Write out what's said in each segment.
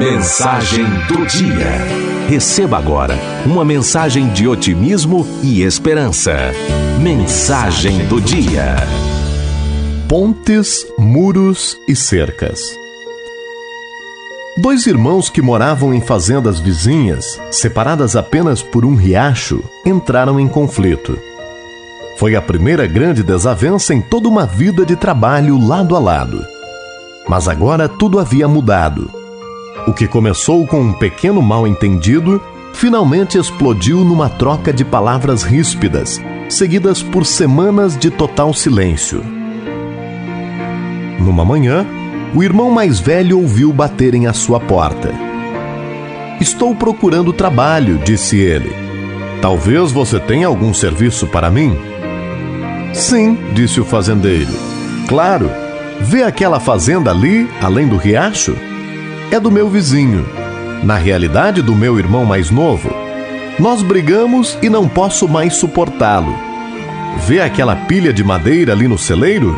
Mensagem do dia. Receba agora uma mensagem de otimismo e esperança. Mensagem do dia. Pontes, muros e cercas. Dois irmãos que moravam em fazendas vizinhas, separadas apenas por um riacho, entraram em conflito. Foi a primeira grande desavença em toda uma vida de trabalho lado a lado. Mas agora tudo havia mudado. O que começou com um pequeno mal-entendido finalmente explodiu numa troca de palavras ríspidas, seguidas por semanas de total silêncio. Numa manhã, o irmão mais velho ouviu baterem à sua porta. Estou procurando trabalho, disse ele. Talvez você tenha algum serviço para mim? Sim, disse o fazendeiro. Claro. Vê aquela fazenda ali, além do riacho? É do meu vizinho. Na realidade, do meu irmão mais novo. Nós brigamos e não posso mais suportá-lo. Vê aquela pilha de madeira ali no celeiro?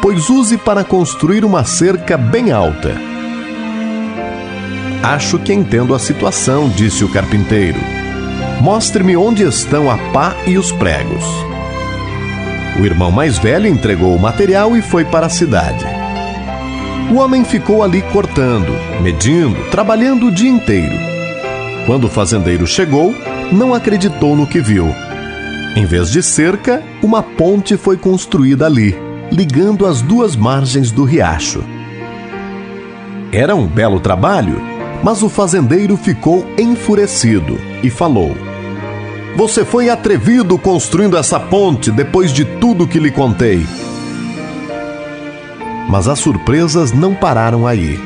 Pois use para construir uma cerca bem alta. Acho que entendo a situação, disse o carpinteiro. Mostre-me onde estão a pá e os pregos. O irmão mais velho entregou o material e foi para a cidade. O homem ficou ali cortando, medindo, trabalhando o dia inteiro. Quando o fazendeiro chegou, não acreditou no que viu. Em vez de cerca, uma ponte foi construída ali, ligando as duas margens do riacho. Era um belo trabalho, mas o fazendeiro ficou enfurecido e falou: você foi atrevido construindo essa ponte depois de tudo que lhe contei. Mas as surpresas não pararam aí.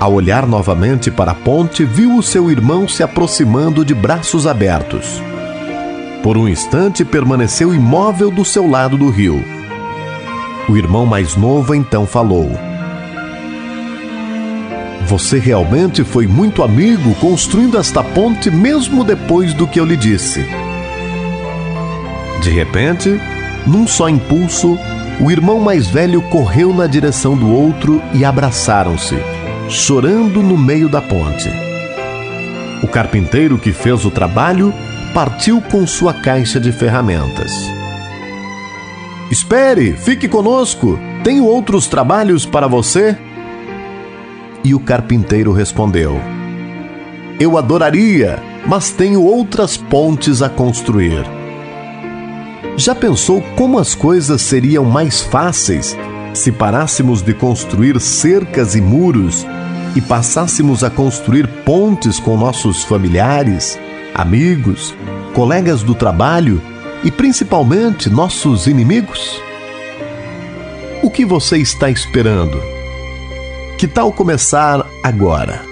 Ao olhar novamente para a ponte, viu o seu irmão se aproximando de braços abertos. Por um instante permaneceu imóvel do seu lado do rio. O irmão mais novo então falou: você realmente foi muito amigo construindo esta ponte mesmo depois do que eu lhe disse. De repente, num só impulso, o irmão mais velho correu na direção do outro e abraçaram-se, chorando no meio da ponte. O carpinteiro que fez o trabalho partiu com sua caixa de ferramentas. Espere, fique conosco. Tenho outros trabalhos para você. E o carpinteiro respondeu: Eu adoraria, mas tenho outras pontes a construir. Já pensou como as coisas seriam mais fáceis se parássemos de construir cercas e muros e passássemos a construir pontes com nossos familiares, amigos, colegas do trabalho e principalmente nossos inimigos? O que você está esperando? Que tal começar agora?